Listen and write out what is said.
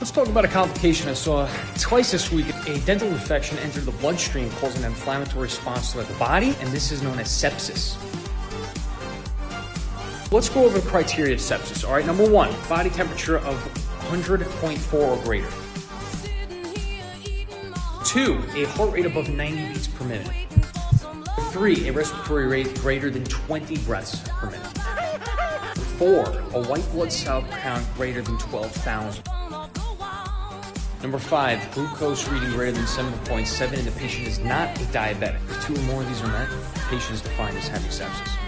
Let's talk about a complication I saw twice this week. A dental infection entered the bloodstream, causing an inflammatory response to the body, and this is known as sepsis. Let's go over the criteria of sepsis. All right, number one, body temperature of 100.4 or greater. Two, a heart rate above 90 beats per minute. Three, a respiratory rate greater than 20 breaths per minute. Four, a white blood cell count greater than 12,000. Number five, glucose reading greater than 7.7 and the patient is not a diabetic. If two or more of these are met, the patient is defined as having sepsis.